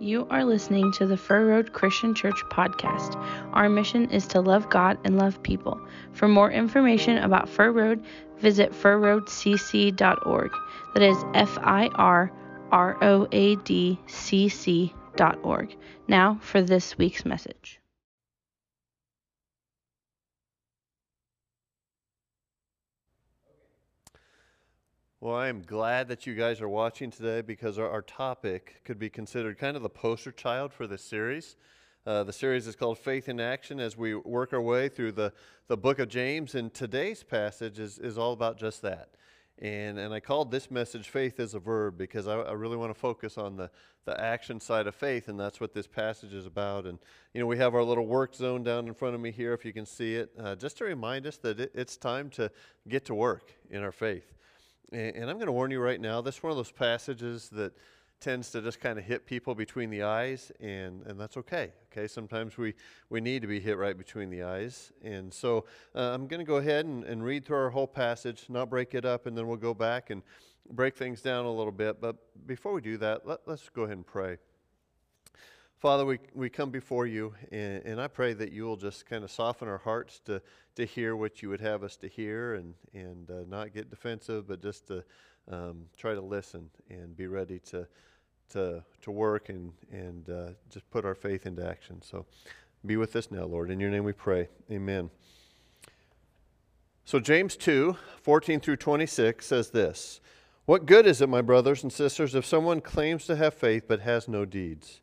You are listening to the Fir Road Christian Church podcast. Our mission is to love God and love people. For more information about Fir Road, visit firroadcc.org. That is F I R R O A D C C dot org. Now for this week's message. Well, I am glad that you guys are watching today because our, our topic could be considered kind of the poster child for this series. Uh, the series is called Faith in Action as we work our way through the, the book of James, and today's passage is, is all about just that. And, and I called this message Faith as a Verb because I, I really want to focus on the, the action side of faith, and that's what this passage is about. And, you know, we have our little work zone down in front of me here, if you can see it, uh, just to remind us that it, it's time to get to work in our faith. And, I'm going to warn you right now, this is one of those passages that tends to just kind of hit people between the eyes, and, and that's okay. Okay, sometimes we, we need to be hit right between the eyes. And so uh, I'm going to go ahead and, and read through our whole passage, not break it up, and then we'll go back and break things down a little bit. But before we do that, let, let's go ahead and pray. Father, we, we come before you, and, and I pray that you will just kind of soften our hearts to, to hear what you would have us to hear and, and uh, not get defensive, but just to um, try to listen and be ready to, to, to work and, and uh, just put our faith into action. So be with us now, Lord. In your name we pray. Amen. So, James 2 14 through 26 says this What good is it, my brothers and sisters, if someone claims to have faith but has no deeds?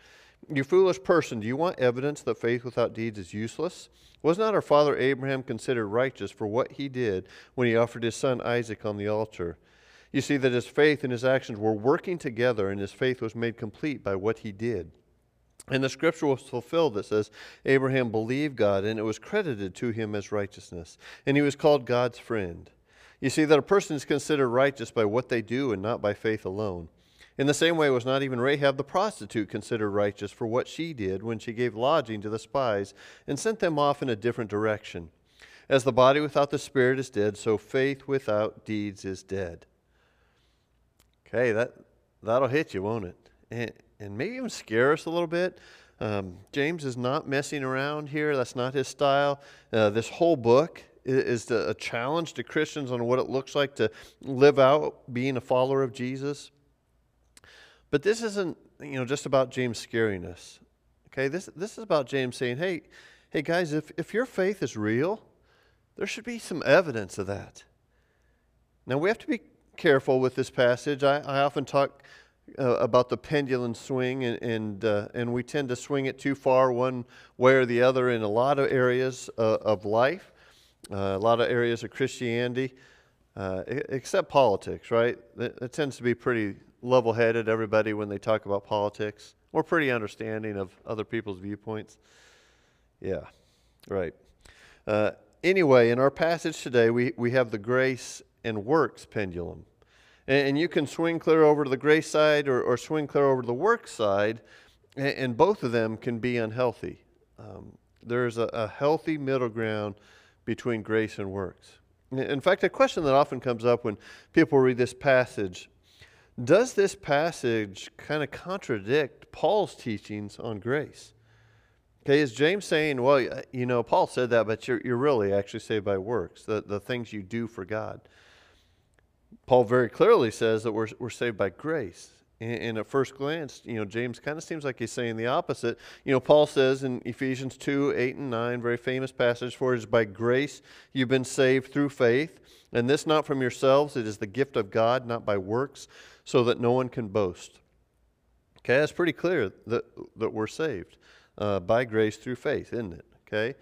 You foolish person, do you want evidence that faith without deeds is useless? Was not our father Abraham considered righteous for what he did when he offered his son Isaac on the altar? You see that his faith and his actions were working together, and his faith was made complete by what he did. And the scripture was fulfilled that says, Abraham believed God, and it was credited to him as righteousness, and he was called God's friend. You see that a person is considered righteous by what they do and not by faith alone. In the same way, was not even Rahab the prostitute considered righteous for what she did when she gave lodging to the spies and sent them off in a different direction? As the body without the spirit is dead, so faith without deeds is dead. Okay, that, that'll hit you, won't it? And, and maybe even scare us a little bit. Um, James is not messing around here. That's not his style. Uh, this whole book is a challenge to Christians on what it looks like to live out being a follower of Jesus. But this isn't, you know, just about James scaring us. Okay, this, this is about James saying, hey, hey guys, if, if your faith is real, there should be some evidence of that. Now, we have to be careful with this passage. I, I often talk uh, about the pendulum swing, and, and, uh, and we tend to swing it too far one way or the other in a lot of areas uh, of life, uh, a lot of areas of Christianity, uh, except politics, right? It, it tends to be pretty level headed, everybody, when they talk about politics. We're pretty understanding of other people's viewpoints. Yeah, right. Uh, anyway, in our passage today, we, we have the grace and works pendulum. And, and you can swing clear over to the grace side or, or swing clear over to the work side, and, and both of them can be unhealthy. Um, there's a, a healthy middle ground between grace and works. In fact, a question that often comes up when people read this passage does this passage kind of contradict Paul's teachings on grace? Okay, is James saying, well, you know, Paul said that, but you're, you're really actually saved by works, the, the things you do for God? Paul very clearly says that we're, we're saved by grace. And, and at first glance, you know, James kind of seems like he's saying the opposite. You know, Paul says in Ephesians 2 8 and 9, very famous passage, for it is by grace you've been saved through faith. And this not from yourselves, it is the gift of God, not by works, so that no one can boast. Okay, that's pretty clear that, that we're saved uh, by grace through faith, isn't it? Okay?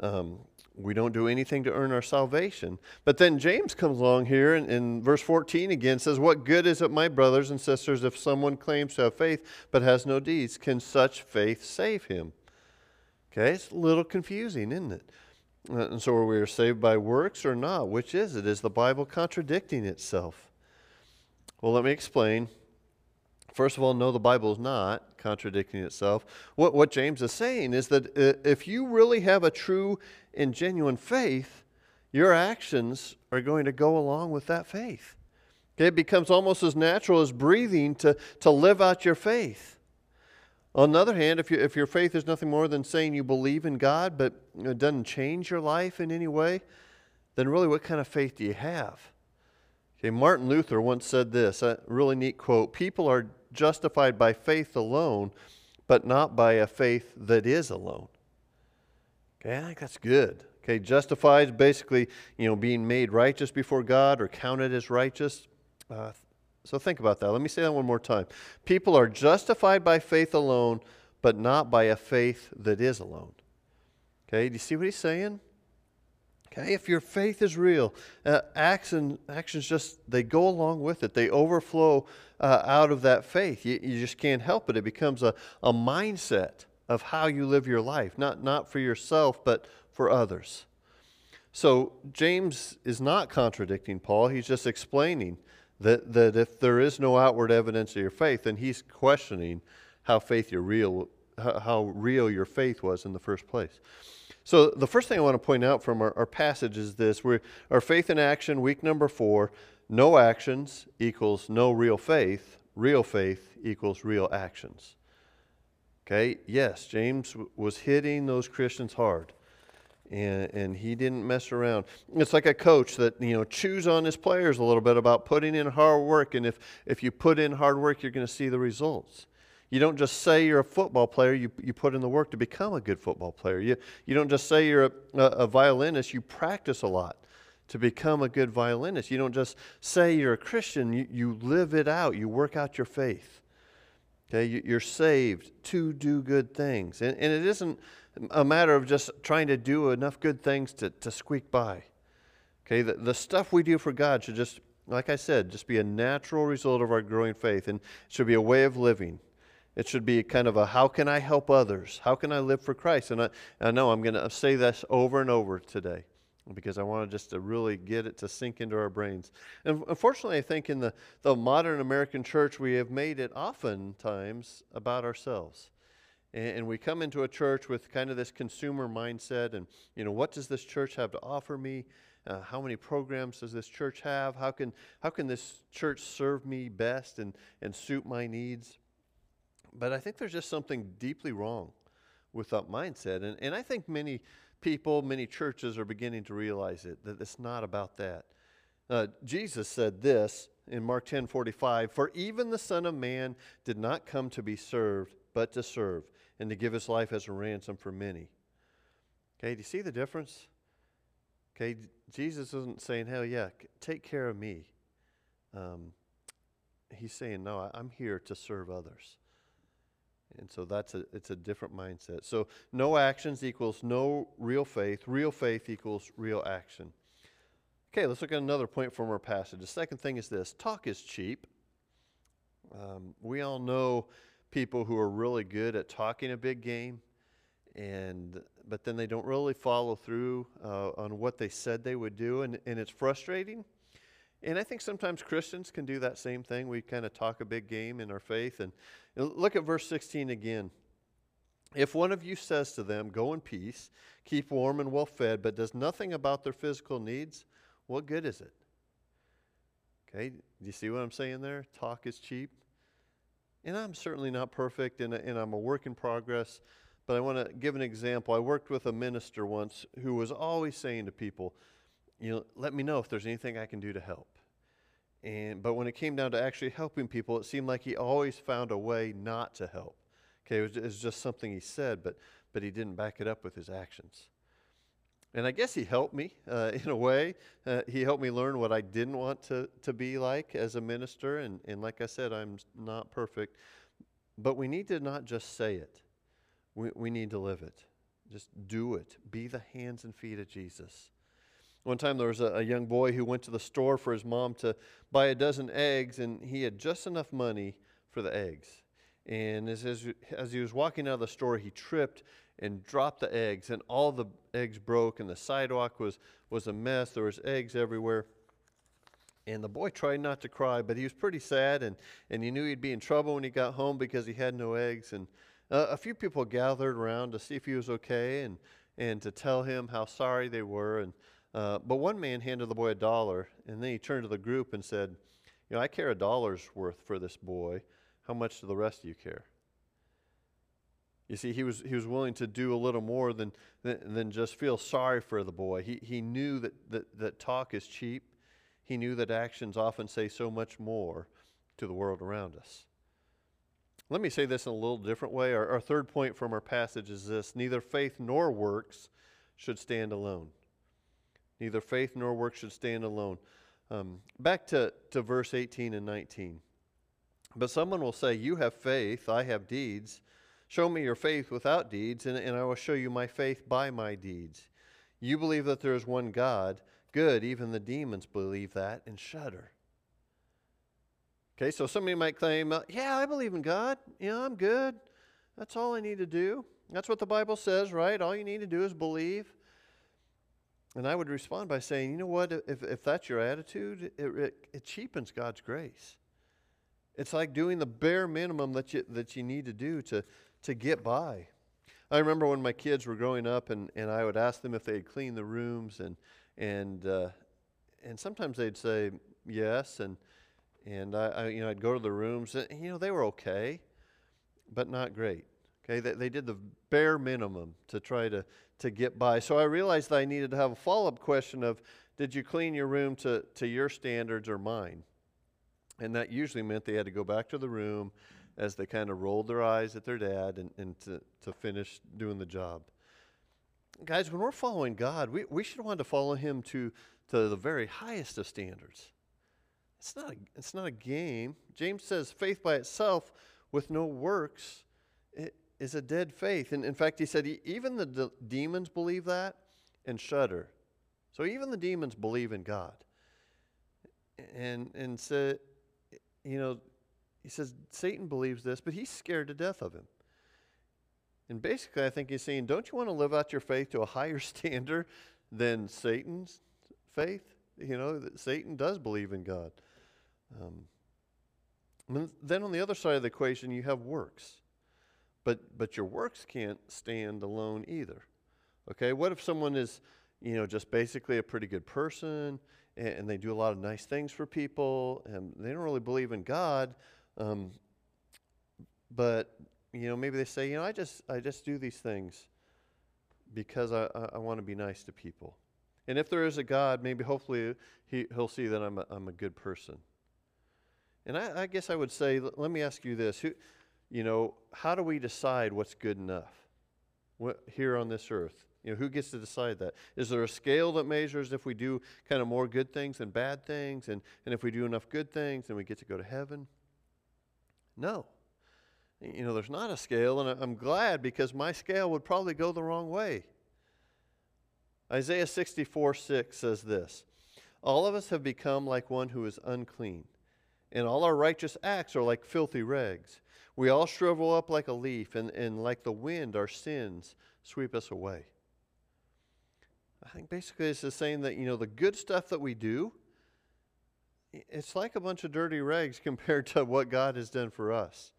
Um, we don't do anything to earn our salvation. But then James comes along here and in verse 14 again says, What good is it, my brothers and sisters, if someone claims to have faith but has no deeds? Can such faith save him? Okay, it's a little confusing, isn't it? Uh, and so are we saved by works or not? Which is it? Is the Bible contradicting itself? Well, let me explain. First of all, no, the Bible is not contradicting itself. What, what James is saying is that uh, if you really have a true and genuine faith, your actions are going to go along with that faith. Okay, it becomes almost as natural as breathing to, to live out your faith. On the other hand, if, you, if your faith is nothing more than saying you believe in God, but it doesn't change your life in any way, then really what kind of faith do you have? Okay, Martin Luther once said this, a really neat quote People are justified by faith alone, but not by a faith that is alone. Okay, I think that's good. Okay, justified is basically, you know, being made righteous before God or counted as righteous. Uh, so think about that. Let me say that one more time. People are justified by faith alone, but not by a faith that is alone. Okay, do you see what he's saying? Okay, if your faith is real, uh, action, actions just, they go along with it. They overflow uh, out of that faith. You, you just can't help it. It becomes a, a mindset of how you live your life, not, not for yourself, but for others. So James is not contradicting Paul. He's just explaining that, that if there is no outward evidence of your faith, then he's questioning how faith your real, how real your faith was in the first place. So the first thing I want to point out from our, our passage is this: we our faith in action, week number four. No actions equals no real faith. Real faith equals real actions. Okay. Yes, James was hitting those Christians hard, and and he didn't mess around. It's like a coach that you know chews on his players a little bit about putting in hard work, and if if you put in hard work, you're going to see the results. You don't just say you're a football player, you, you put in the work to become a good football player. You, you don't just say you're a, a, violinist, you practice a lot to become a good violinist. You don't just say you're a Christian, you, you live it out, you work out your faith. Okay, you, are saved to do good things. And, and it isn't a matter of just trying to do enough good things to, to squeak by. Okay, the, the stuff we do for God should just, like I said, just be a natural result of our growing faith and should be a way of living. It should be kind of a how can I help others? How can I live for Christ? And I, I know I'm going to say this over and over today because I want just to really get it to sink into our brains. And unfortunately, I think in the, the modern American church, we have made it oftentimes about ourselves. And, and we come into a church with kind of this consumer mindset and, you know, what does this church have to offer me? Uh, how many programs does this church have? How can, how can this church serve me best and, and suit my needs? But I think there's just something deeply wrong with that mindset. And, and I think many people, many churches are beginning to realize it, that it's not about that. Uh, Jesus said this in Mark 10 45 For even the Son of Man did not come to be served, but to serve, and to give his life as a ransom for many. Okay, do you see the difference? Okay, Jesus isn't saying, hell yeah, take care of me. Um, he's saying, no, I'm here to serve others. And so that's a it's a different mindset. So no actions equals no real faith. Real faith equals real action. Okay, let's look at another point from our passage. The second thing is this: talk is cheap. Um, we all know people who are really good at talking a big game, and but then they don't really follow through uh, on what they said they would do, and, and it's frustrating. And I think sometimes Christians can do that same thing. We kind of talk a big game in our faith. And uh, look at verse 16 again. If one of you says to them, Go in peace, keep warm and well fed, but does nothing about their physical needs, what good is it? Okay, do you see what I'm saying there? Talk is cheap. And I'm certainly not perfect and, and I'm a work in progress, but I want to give an example. I worked with a minister once who was always saying to people, you know, let me know if there's anything I can do to help. And, but when it came down to actually helping people, it seemed like he always found a way not to help. Okay, it was, it was just something he said, but, but he didn't back it up with his actions. And I guess he helped me uh, in a way. Uh, he helped me learn what I didn't want to, to be like as a minister. And, and like I said, I'm not perfect. But we need to not just say it, we, we need to live it. Just do it. Be the hands and feet of Jesus. One time there was a, a, young boy who went to the store for his mom to buy a dozen eggs, and he had just enough money for the eggs. And as, as, as he was walking out of the store, he tripped and dropped the eggs, and all the eggs broke, and the sidewalk was, was a mess. There was eggs everywhere. And the boy tried not to cry, but he was pretty sad, and, and he knew he'd be in trouble when he got home because he had no eggs. And uh, a few people gathered around to see if he was okay and, and to tell him how sorry they were. And, uh, but one man handed the boy a dollar, and then he turned to the group and said, You know, I care a dollar's worth for this boy. How much do the rest of you care? You see, he was, he was willing to do a little more than, than, than just feel sorry for the boy. He, he knew that, that, that talk is cheap he knew that actions often say so much more to the world around us. Let me say this in a little different way. Our, our, third point from our passage is this neither faith nor works should stand alone. Neither faith nor works should stand alone. Um, back to, to verse 18 and 19. But someone will say, You have faith, I have deeds. Show me your faith without deeds, and, and I will show you my faith by my deeds. You believe that there is one God. Good, even the demons believe that and shudder. Okay, so somebody might claim, uh, Yeah, I believe in God. Yeah, I'm good. That's all I need to do. That's what the Bible says, right? All you need to do is believe. And I would respond by saying, You know what? If, if that's your attitude, it, it, it cheapens God's grace. It's like doing the bare minimum that you, that you need to do to, to get by. I remember when my kids were growing up, and, and I would ask them if they had cleaned the rooms, and and uh, and sometimes they'd say yes, and and I, I, you know I'd go to the rooms, and you know they were okay, but not great. Okay, they, they did the bare minimum to try to to get by. So I realized that I needed to have a follow up question of, did you clean your room to to your standards or mine? And that usually meant they had to go back to the room as they kind of rolled their eyes at their dad and, and to, to finish doing the job guys, when we're following God, we, we should want to follow Him to, to the very highest of standards. It's not, a, it's not a game. James says faith by itself with no works is a dead faith. And in fact, he said even the de- demons believe that and shudder. So even the demons believe in God. And, and so, you know, he says Satan believes this, but he's scared to death of him. And basically, I think he's saying, don't you want to live out your faith to a higher standard than Satan's faith? You know, that Satan does believe in God. Um, then on the other side of the equation, you have works. But, but your works can't stand alone either. Okay, what if someone is, you know, just basically a pretty good person and, and they do a lot of nice things for people and they don't really believe in God, um, but you know, maybe they say, you know, I just I just do these things because I, I, I want to be nice to people. And if there is a God, maybe hopefully he, he'll see that I'm a, I'm a good person. And I, I guess I would say, let me ask you this. Who, you know, how do we decide what's good enough here on this earth? You know, who gets to decide that? Is there a scale that measures if we do kind of more good things than bad things? And, and if we do enough good things, then we get to go to heaven? No you know, there's not a scale, and I'm glad because my scale would probably go the wrong way. Isaiah 64 6 says this All of us have become like one who is unclean, and all our righteous acts are like filthy rags. We all shrivel up like a leaf, and, and like the wind, our sins sweep us away. I think basically this is saying that, you know, the good stuff that we do, it's like a bunch of dirty rags compared to what God has done for us.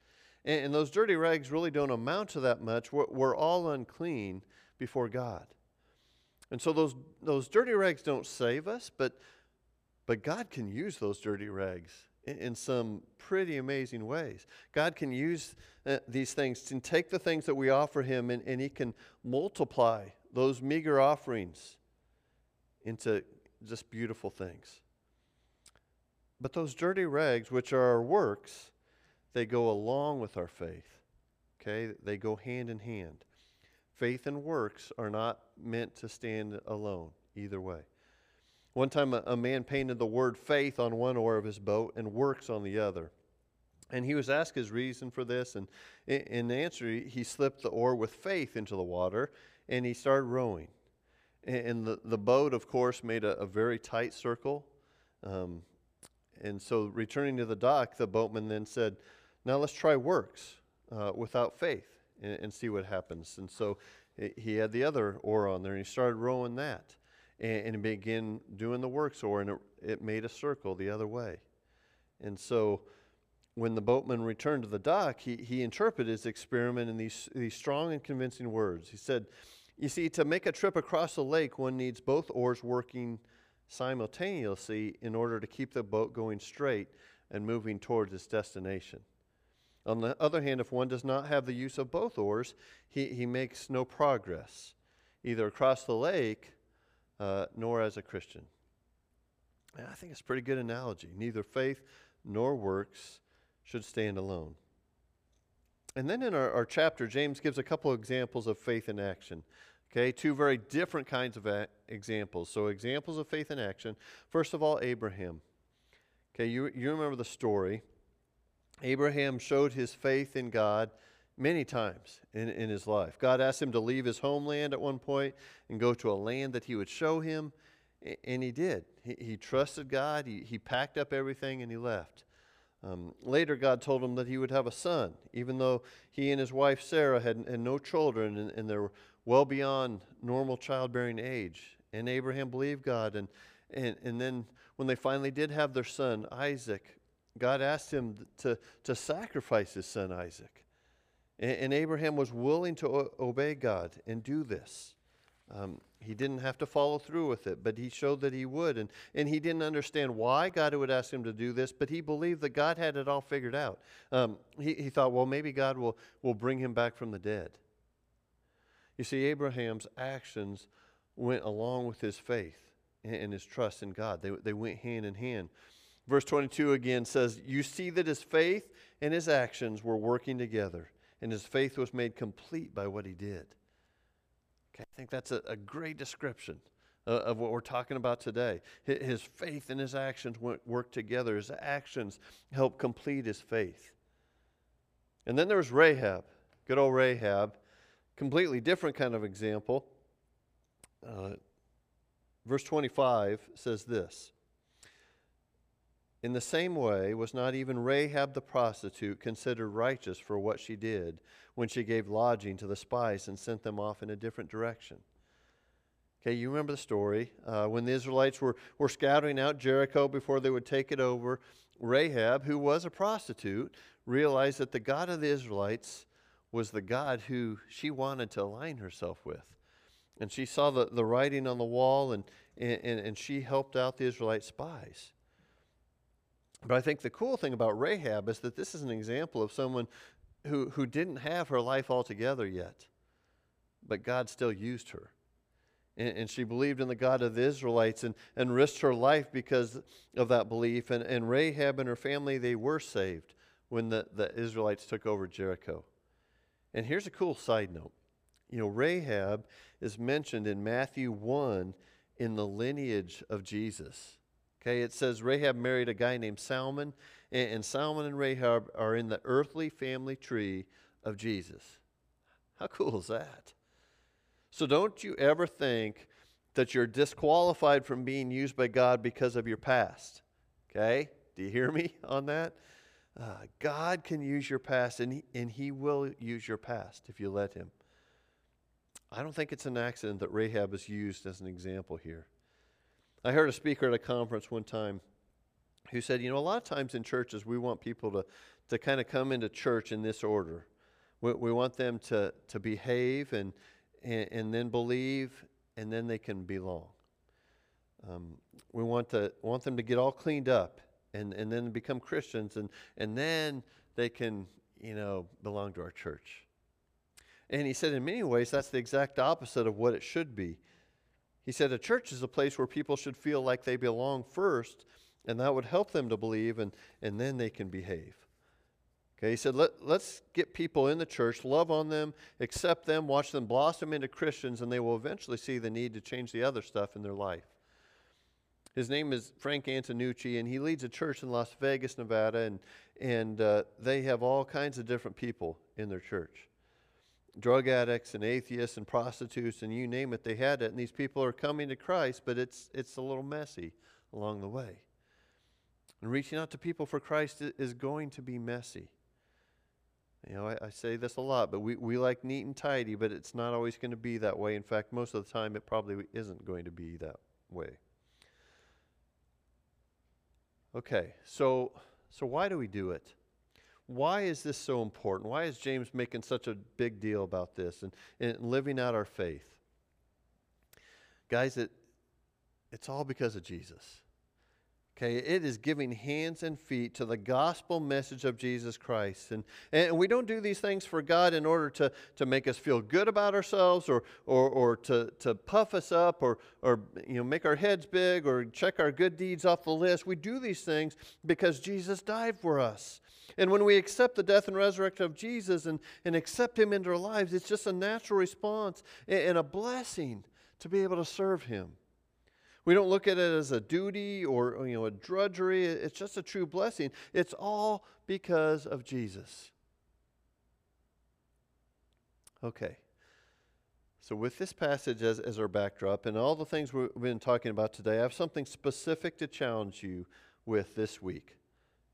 And, and those dirty rags really don't amount to that much. We're, we're all unclean before God. And so those, those dirty rags don't save us, but, but God can use those dirty rags in some pretty amazing ways. God can use uh, these things and take the things that we offer Him and, and He can multiply those meager offerings into just beautiful things. But those dirty rags, which are our works, they go along with our faith. Okay? They go hand in hand. Faith and works are not meant to stand alone, either way. One time, a, a man painted the word faith on one oar of his boat and works on the other. And he was asked his reason for this, and in answer, he slipped the oar with faith into the water, and he started rowing. And the, the boat, of course, made a, a very tight circle. Um, and so, returning to the dock, the boatman then said, Now let's try works uh, without faith and, and, see what happens. And so, he had the other oar on there, and he started rowing that. And, and began doing the works oar, and it, it made a circle the other way. And so, when the boatman returned to the dock, he, he interpreted his experiment in these, these strong and convincing words. He said, You see, to make a trip across the lake, one needs both oars working simultaneously in order to keep the boat going straight and moving towards its destination. On the other hand, if one does not have the use of both oars, he, he makes no progress, either across the lake uh, nor as a Christian. And I think it's a pretty good analogy. Neither faith nor works should stand alone. And then in our, our chapter, James gives a couple of examples of faith in action. Okay, two very different kinds of a- examples. So, examples of faith in action. First of all, Abraham. Okay, you, you remember the story. Abraham showed his faith in God many times in, in his life. God asked him to leave his homeland at one point and go to a land that he would show him, and he did. He, he trusted God, he, he packed up everything, and he left. Um, later, God told him that he would have a son, even though he and his wife Sarah had, had no children and, and they were well beyond normal childbearing age. And Abraham believed God. And, and, and then, when they finally did have their son, Isaac, God asked him to, to sacrifice his son, Isaac. And, Abraham was willing to obey God and do this. Um, he didn't have to follow through with it, but he showed that he would. And, and he didn't understand why God would ask him to do this, but he believed that God had it all figured out. Um, he, he thought, well, maybe God will, will bring him back from the dead. You see, Abraham's actions went along with his faith and, and his trust in God, they, they went hand in hand. Verse 22 again says, You see that his faith and his actions were working together, and his faith was made complete by what he did. Okay, I think that's a, a great description of what we're talking about today. His, faith and his actions work together. His actions help complete his faith. And then there's Rahab, good old Rahab, completely different kind of example. Uh, verse 25 says this in the same way, was not even Rahab the prostitute considered righteous for what she did when she gave lodging to the spies and sent them off in a different direction? Okay, you remember the story. Uh, when the Israelites were, were scattering out Jericho before they would take it over, Rahab, who was a prostitute, realized that the God of the Israelites was the God who she wanted to align herself with. And she saw the, the writing on the wall, and, and, and she helped out the Israelite spies. But I think the cool thing about Rahab is that this is an example of someone who, who didn't have her life altogether yet, but God still used her. And, and, she believed in the God of the Israelites and, and risked her life because of that belief. And, and Rahab and her family, they were saved when the, the Israelites took over Jericho. And here's a cool side note. You know, Rahab is mentioned in Matthew 1 in the lineage of Jesus. Okay, it says Rahab married a guy named Salmon, and, and Salmon and Rahab are in the earthly family tree of Jesus. How cool is that? So don't you ever think that you're disqualified from being used by God because of your past. Okay? Do you hear me on that? Uh, God can use your past, and he, and he will use your past if you let Him. I don't think it's an accident that Rahab is used as an example here. I heard a speaker at a conference one time who said, you know, a lot of times in churches, we want people to, to kind of come into church in this order. We, we want them to, to behave and, and, and then believe, and then they can belong. Um, we want, to, want them to get all cleaned up and, and then become Christians, and, and then they can, you know, belong to our church. And he said, in many ways, that's the exact opposite of what it should be. He said a church is a place where people should feel like they belong first, and that would help them to believe, and, and then they can behave. Okay, he said, Let, let's get people in the church, love on them, accept them, watch them blossom into Christians, and they will eventually see the need to change the other stuff in their life. His name is Frank Antonucci, and he leads a church in Las Vegas, Nevada, and, and uh, they have all kinds of different people in their church drug addicts and atheists and prostitutes and you name it, they had it. And these people are coming to Christ, but it's, it's a little messy along the way. And reaching out to people for Christ is going to be messy. You know, I, I, say this a lot, but we, we like neat and tidy, but it's not always going to be that way. In fact, most of the time, it probably isn't going to be that way. Okay, so, so why do we do it? Why is this so important? Why is James making such a big deal about this and, and living out our faith? Guys, it, it's all because of Jesus. Okay, it is giving hands and feet to the gospel message of Jesus Christ. And, and we don't do these things for God in order to, to make us feel good about ourselves or, or, or to, to puff us up or, or you know, make our heads big or check our good deeds off the list. We do these things because Jesus died for us. And when we accept the death and resurrection of Jesus and, and accept Him into our lives, it's just a natural response and a blessing to be able to serve Him. We don't look at it as a duty or you know a drudgery. It's just a true blessing. It's all because of Jesus. Okay. So, with this passage as, as our backdrop and all the things we've been talking about today, I have something specific to challenge you with this week.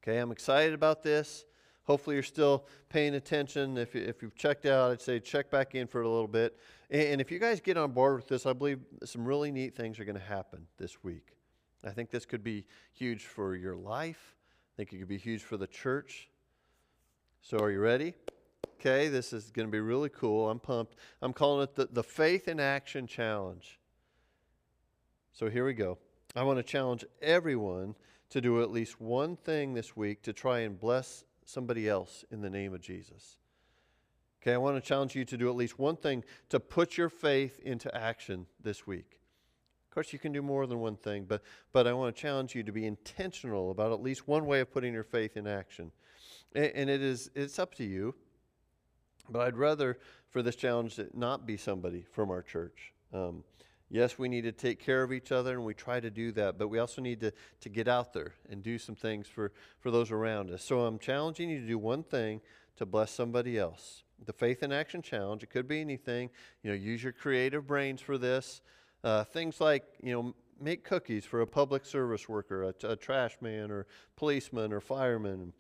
Okay, I'm excited about this. Hopefully, you're still paying attention. If, if you've checked out, I'd say check back in for a little bit. And, and if you guys get on board with this, I believe some really neat things are going to happen this week. I think this could be huge for your life. I think it could be huge for the church. So, are you ready? Okay, this is going to be really cool. I'm pumped. I'm calling it the, the Faith in Action Challenge. So, here we go. I want to challenge everyone to do at least one thing this week to try and bless somebody else in the name of Jesus. Okay, I want to challenge you to do at least one thing to put your faith into action this week. Of course, you can do more than one thing, but, but I want to challenge you to be intentional about at least one way of putting your faith in action. And, and it is, it's up to you, but I'd rather for this challenge to not be somebody from our church. Um, Yes, we need to take care of each other, and we try to do that, but we also need to, to get out there and do some things for, for those around us. So I'm challenging you to do one thing to bless somebody else. The Faith in Action Challenge, it could be anything. You know, use your creative brains for this. Uh, things like, you know, make cookies for a public service worker, a, a trash man, or policeman, or fireman.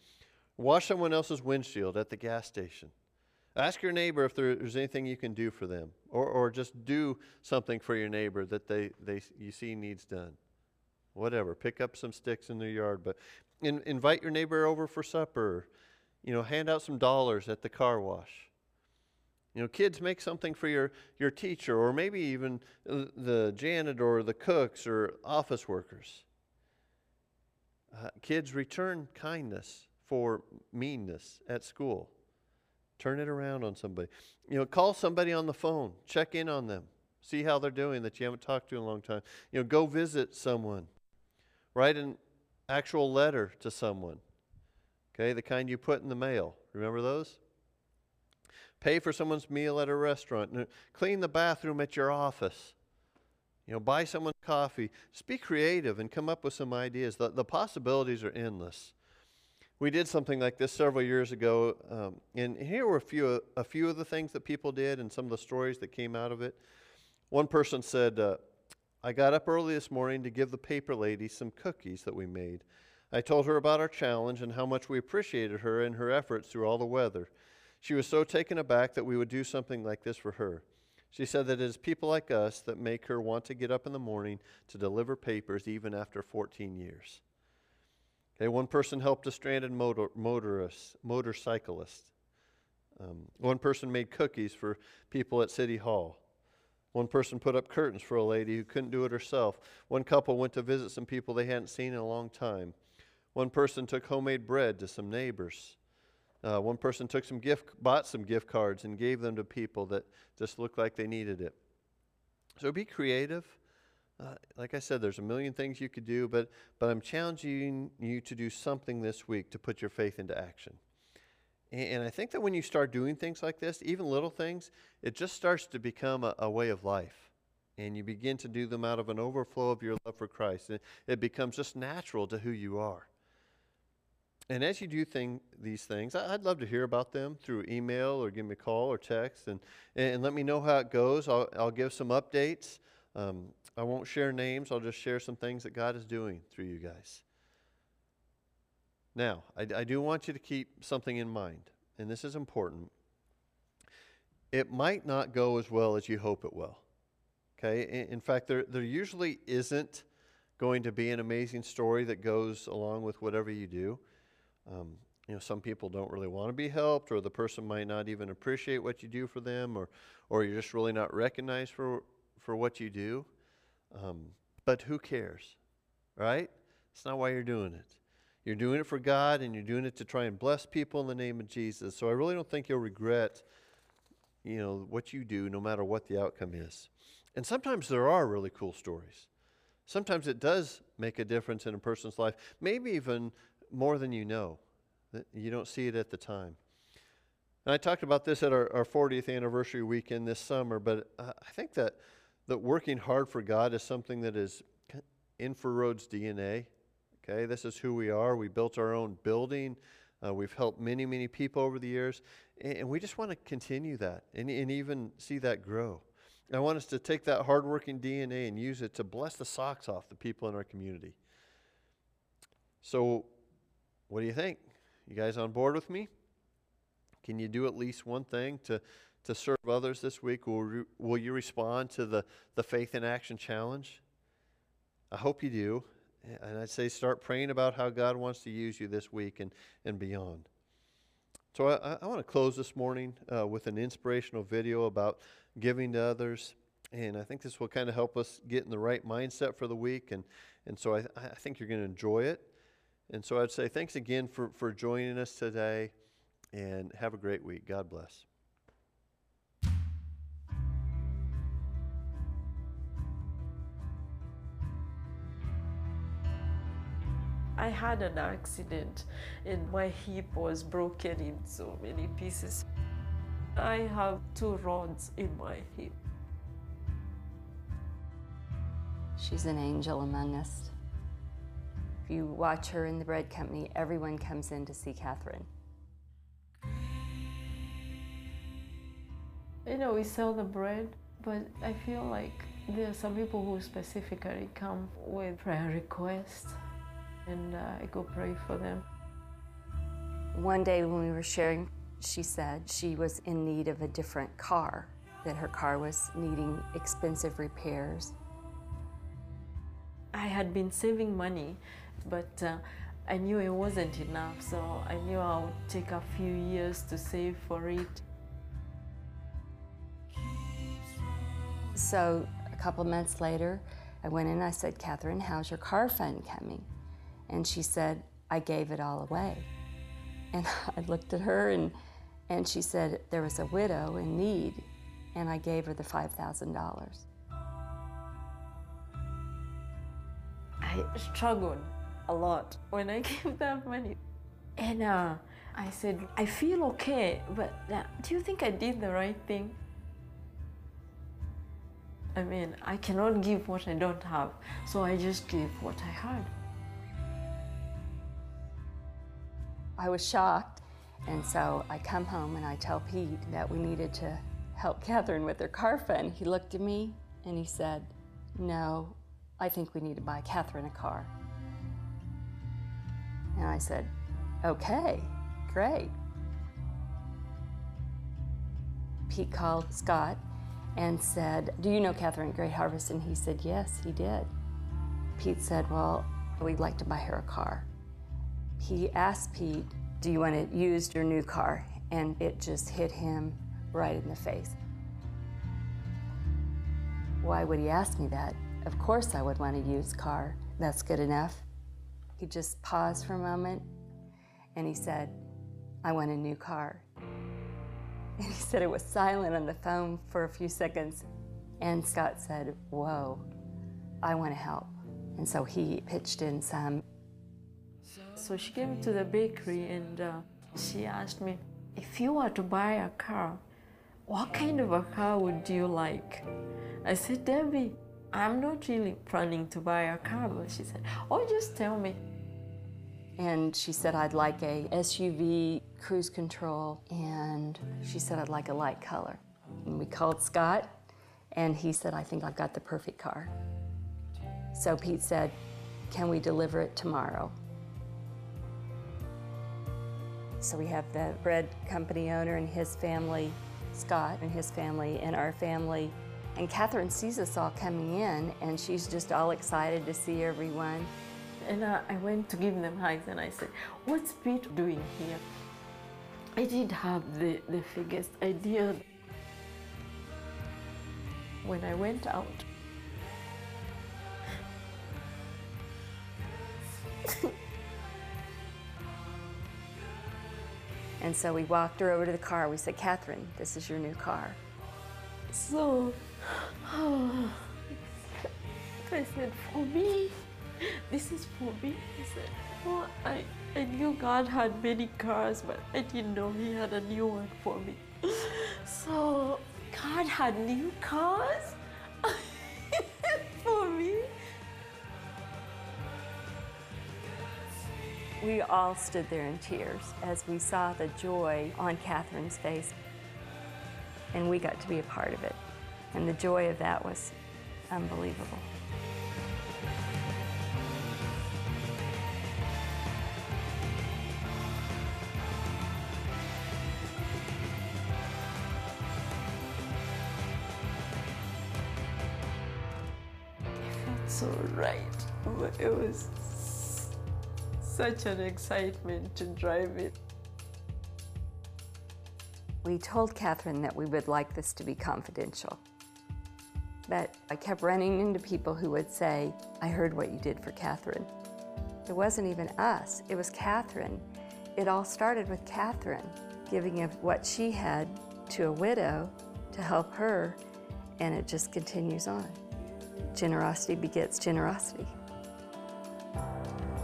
Wash someone else's windshield at the gas station. Ask your neighbor if there's anything you can do for them, or, or just do something for your neighbor that they, they, you see needs done. Whatever. Pick up some sticks in their yard, but in, invite your neighbor over for supper. You know, hand out some dollars at the car wash. You know, kids make something for your, your teacher, or maybe even the janitor, or the cooks, or office workers. Uh, kids return kindness for meanness at school. Turn it around on somebody. You know, call somebody on the phone. Check in on them. See how they're doing that you haven't talked to in a long time. You know, go visit someone. Write an actual letter to someone. Okay, the kind you put in the mail. Remember those? Pay for someone's meal at a restaurant. Clean the bathroom at your office. You know, buy someone coffee. Just be creative and come up with some ideas. The, the possibilities are endless we did something like this several years ago, um, and here were a few, a few of the things that people did and some of the stories that came out of it. One person said, uh, I got up early this morning to give the paper lady some cookies that we made. I told her about our challenge and how much we appreciated her and her efforts through all the weather. She was so taken aback that we would do something like this for her. She said that it is people like us that make her want to get up in the morning to deliver papers even after 14 years. Okay, one person helped a stranded motor, motorist, motorcyclist. Um, one person made cookies for people at City Hall. One person put up curtains for a lady who couldn't do it herself. One couple went to visit some people they hadn't seen in a long time. One person took homemade bread to some neighbors. Uh, one person took some gift, bought some gift cards and gave them to people that just looked like they needed it. So be creative. Uh, like I said, there's a million things you could do, but, but I'm challenging you to do something this week to put your faith into action. And, and I think that when you start doing things like this, even little things, it just starts to become a, a way of life. and you begin to do them out of an overflow of your love for Christ. It, it becomes just natural to who you are. And as you do thing, these things, I'd love to hear about them through email or give me a call or text and, and let me know how it goes. I'll, I'll give some updates. Um, I won't share names, I'll just share some things that God is doing through you guys. Now, I, I do want you to keep something in mind, and this is important. It might not go as well as you hope it will. Okay? In, in fact, there, there usually isn't going to be an amazing story that goes along with whatever you do. Um, you know, some people don't really want to be helped, or the person might not even appreciate what you do for them, or, or you're just really not recognized for, for what you do. Um, but who cares, right? It's not why you're doing it. You're doing it for God and you're doing it to try and bless people in the name of Jesus. So I really don't think you'll regret, you know, what you do no matter what the outcome is. And sometimes there are really cool stories. Sometimes it does make a difference in a person's life, maybe even more than you know. You don't see it at the time. And I talked about this at our, our 40th anniversary weekend this summer, but uh, I think that, that working hard for God is something that is in Fir Road's DNA. Okay, this is who we are. We built our own building. Uh, we've helped many, many people over the years, and, and we just want to continue that and, and even see that grow. I want us to take that hardworking DNA and use it to bless the socks off the people in our community. So, what do you think? You guys on board with me? Can you do at least one thing to, to serve others this week? Will, re, will you respond to the, the Faith in Action Challenge? I hope you do. And I'd say start praying about how God wants to use you this week and, and beyond. So I, I want to close this morning uh, with an inspirational video about giving to others. And I think this will kind of help us get in the right mindset for the week. And, and so I, I think you're going to enjoy it. And so I'd say thanks again for, for joining us today and have a great week. God bless. I had an accident and my hip was broken in so many pieces. I have two rods in my hip. She's an angel among us. If you watch her in the bread company, everyone comes in to see Catherine. You know, we sell the bread, but I feel like there are some people who specifically come with prayer requests and uh, I go pray for them. One day when we were sharing, she said she was in need of a different car, that her car was needing expensive repairs. I had been saving money, but uh, I knew it wasn't enough, so I knew I would take a few years to save for it. So a couple months later, I went in and I said, Catherine, how's your car fund coming? And she said, I gave it all away. And I looked at her and, and she said there was a widow in need, and I gave her the $5,000. I struggled a lot when I gave that money. And uh, I said, I feel okay, but uh, do you think I did the right thing? I mean, I cannot give what I don't have, so I just gave what I had. I was shocked. And so I come home and I tell Pete that we needed to help Catherine with her car fund. He looked at me and he said, No, I think we need to buy Catherine a car. And I said, Okay, great. Pete called Scott and said, Do you know Catherine Great Harvest? And he said, Yes, he did. Pete said, Well, we'd like to buy her a car he asked Pete, Do you want to use your new car? And it just hit him right in the face. Why would he ask me that? Of course, I would want a used car. That's good enough. He just paused for a moment and he said, I want a new car. And he said it was silent on the phone for a few seconds. And Scott said, Whoa, I want to help. And so he pitched in some. So she came to the bakery and uh, she asked me, if you were to buy a car, what kind of a car would you like? I said, Debbie, I'm not really planning to buy a car, but she said, Oh, just tell me. And she said, I'd like a SUV cruise control, and she said, I'd like a light color. And we called Scott, and he said, I think I've got the perfect car. So Pete said, Can we deliver it tomorrow? So we have the bread company owner and his family, Scott and his family, and our family. And Catherine sees us all coming in, and she's just all excited to see everyone. And uh, I went to give them hugs and I said, What's Pete doing here? I didn't have the, the biggest idea. When I went out, And so we walked her over to the car. We said, Catherine, this is your new car. so I said, For me, this is for me. I said, Oh, I, I knew God had many cars, but I didn't know He had a new one for me. So God had new cars We all stood there in tears as we saw the joy on Catherine's face. And we got to be a part of it. And the joy of that was unbelievable. It felt so right. It was such an excitement to drive it. We told Catherine that we would like this to be confidential. But I kept running into people who would say, I heard what you did for Catherine. It wasn't even us, it was Catherine. It all started with Catherine giving of what she had to a widow to help her, and it just continues on. Generosity begets generosity.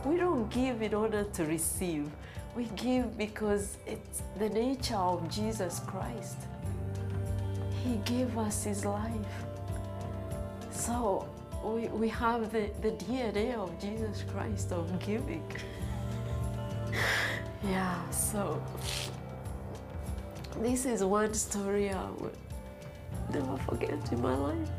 We don't give in order to receive. We give because it's the nature of Jesus Christ. He gave us His life. So we, we have the, the DNA of Jesus Christ of giving. yeah, so this is one story I will never forget in my life.